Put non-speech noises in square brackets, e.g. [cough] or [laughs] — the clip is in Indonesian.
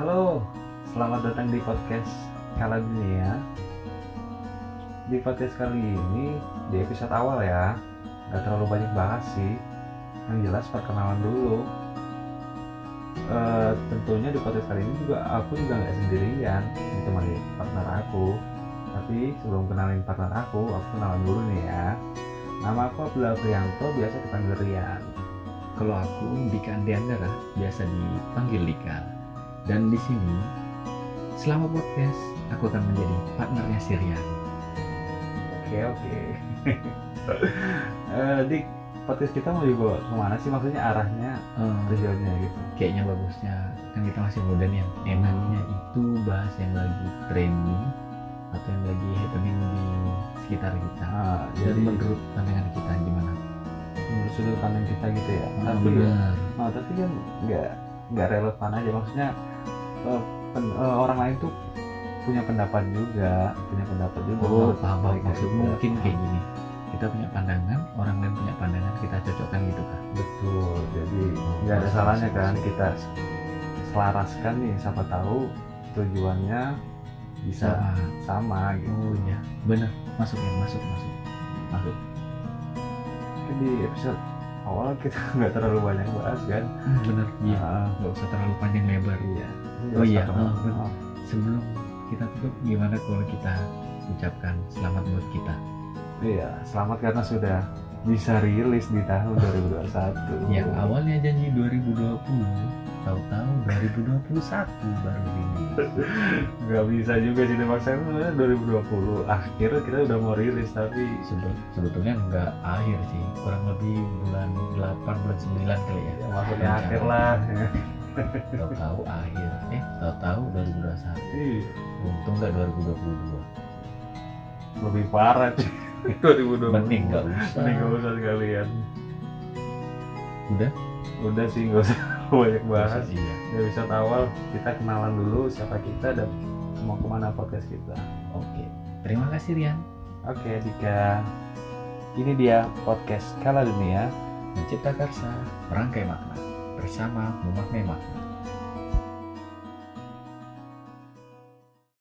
Halo, selamat datang di podcast Kala Dunia. Di podcast kali ini, di episode awal ya, nggak terlalu banyak bahas sih. Yang jelas perkenalan dulu. Eh, tentunya di podcast kali ini juga aku juga nggak sendirian, ditemani partner aku. Tapi sebelum kenalin partner aku, aku kenalan dulu nih ya. Nama aku Abdullah Prianto, biasa dipanggil Rian. Kalau aku Dika Andiandara, biasa dipanggil Dika. Dan di sini, selama podcast, aku akan menjadi partnernya Sirian. Oke oke. [laughs] Eh, di podcast kita mau dibawa ke mana sih? Maksudnya arahnya, Eh, tujuannya gitu. kayaknya bagusnya, kan kita masih muda nih, enaknya itu bahas yang lagi trending atau yang lagi happening di sekitar kita. Ah, Dan jadi menurut pandangan kita gimana? menurut sudut pandang kita gitu ya. Ah, tapi, benar. ah, tapi kan nggak nggak relevan aja. Maksudnya eh, pen- eh, orang lain tuh punya pendapat juga, punya pendapat juga. Oh, paham Maksud mungkin kayak gini. Kita punya pandangan, orang lain punya pandangan, kita cocokkan gitu kan. Betul. Jadi Oh, nggak ada salahnya kan kita selaraskan nih. Siapa tahu tujuannya bisa Sama. sama gitu. Oh iya, benar. Masuk ya, masuk, masuk. Masuk. Di episode awal kita [laughs] nggak terlalu banyak bahas kan bener iya nggak usah terlalu panjang lebar iya Oh iya, benar. ah, sebelum kita tutup gimana kalau kita ucapkan selamat buat kita? Iya selamat karena sudah bisa rilis di tahun [laughs] 2021 yang awalnya janji 2020 tahu-tahu 2021 baru ini [laughs] nggak bisa juga sih maksa sebenarnya 2020 akhir kita udah mau rilis tapi Sebe- sebetulnya nggak akhir sih kurang lebih bulan 8 bulan 9 kali ya. Ya maksudnya akhir lah [laughs] tahu-tahu akhir. Eh tahu-tahu 2021 Ih, untung nggak 2022 lebih parah cuy. [laughs] 2020 mending nggak usah. Mending nggak usah sekalian. Udah? Udah sih nggak usah. [laughs] Banyak bahas. iya. Di episode awal kita kenalan dulu siapa kita dan mau ke mana podcast kita. Oke. Terima kasih Rian. Oke, Dika. Ini dia podcast Kala Dunia. mencipta karsa. Merangkai makna bersama memaknai makna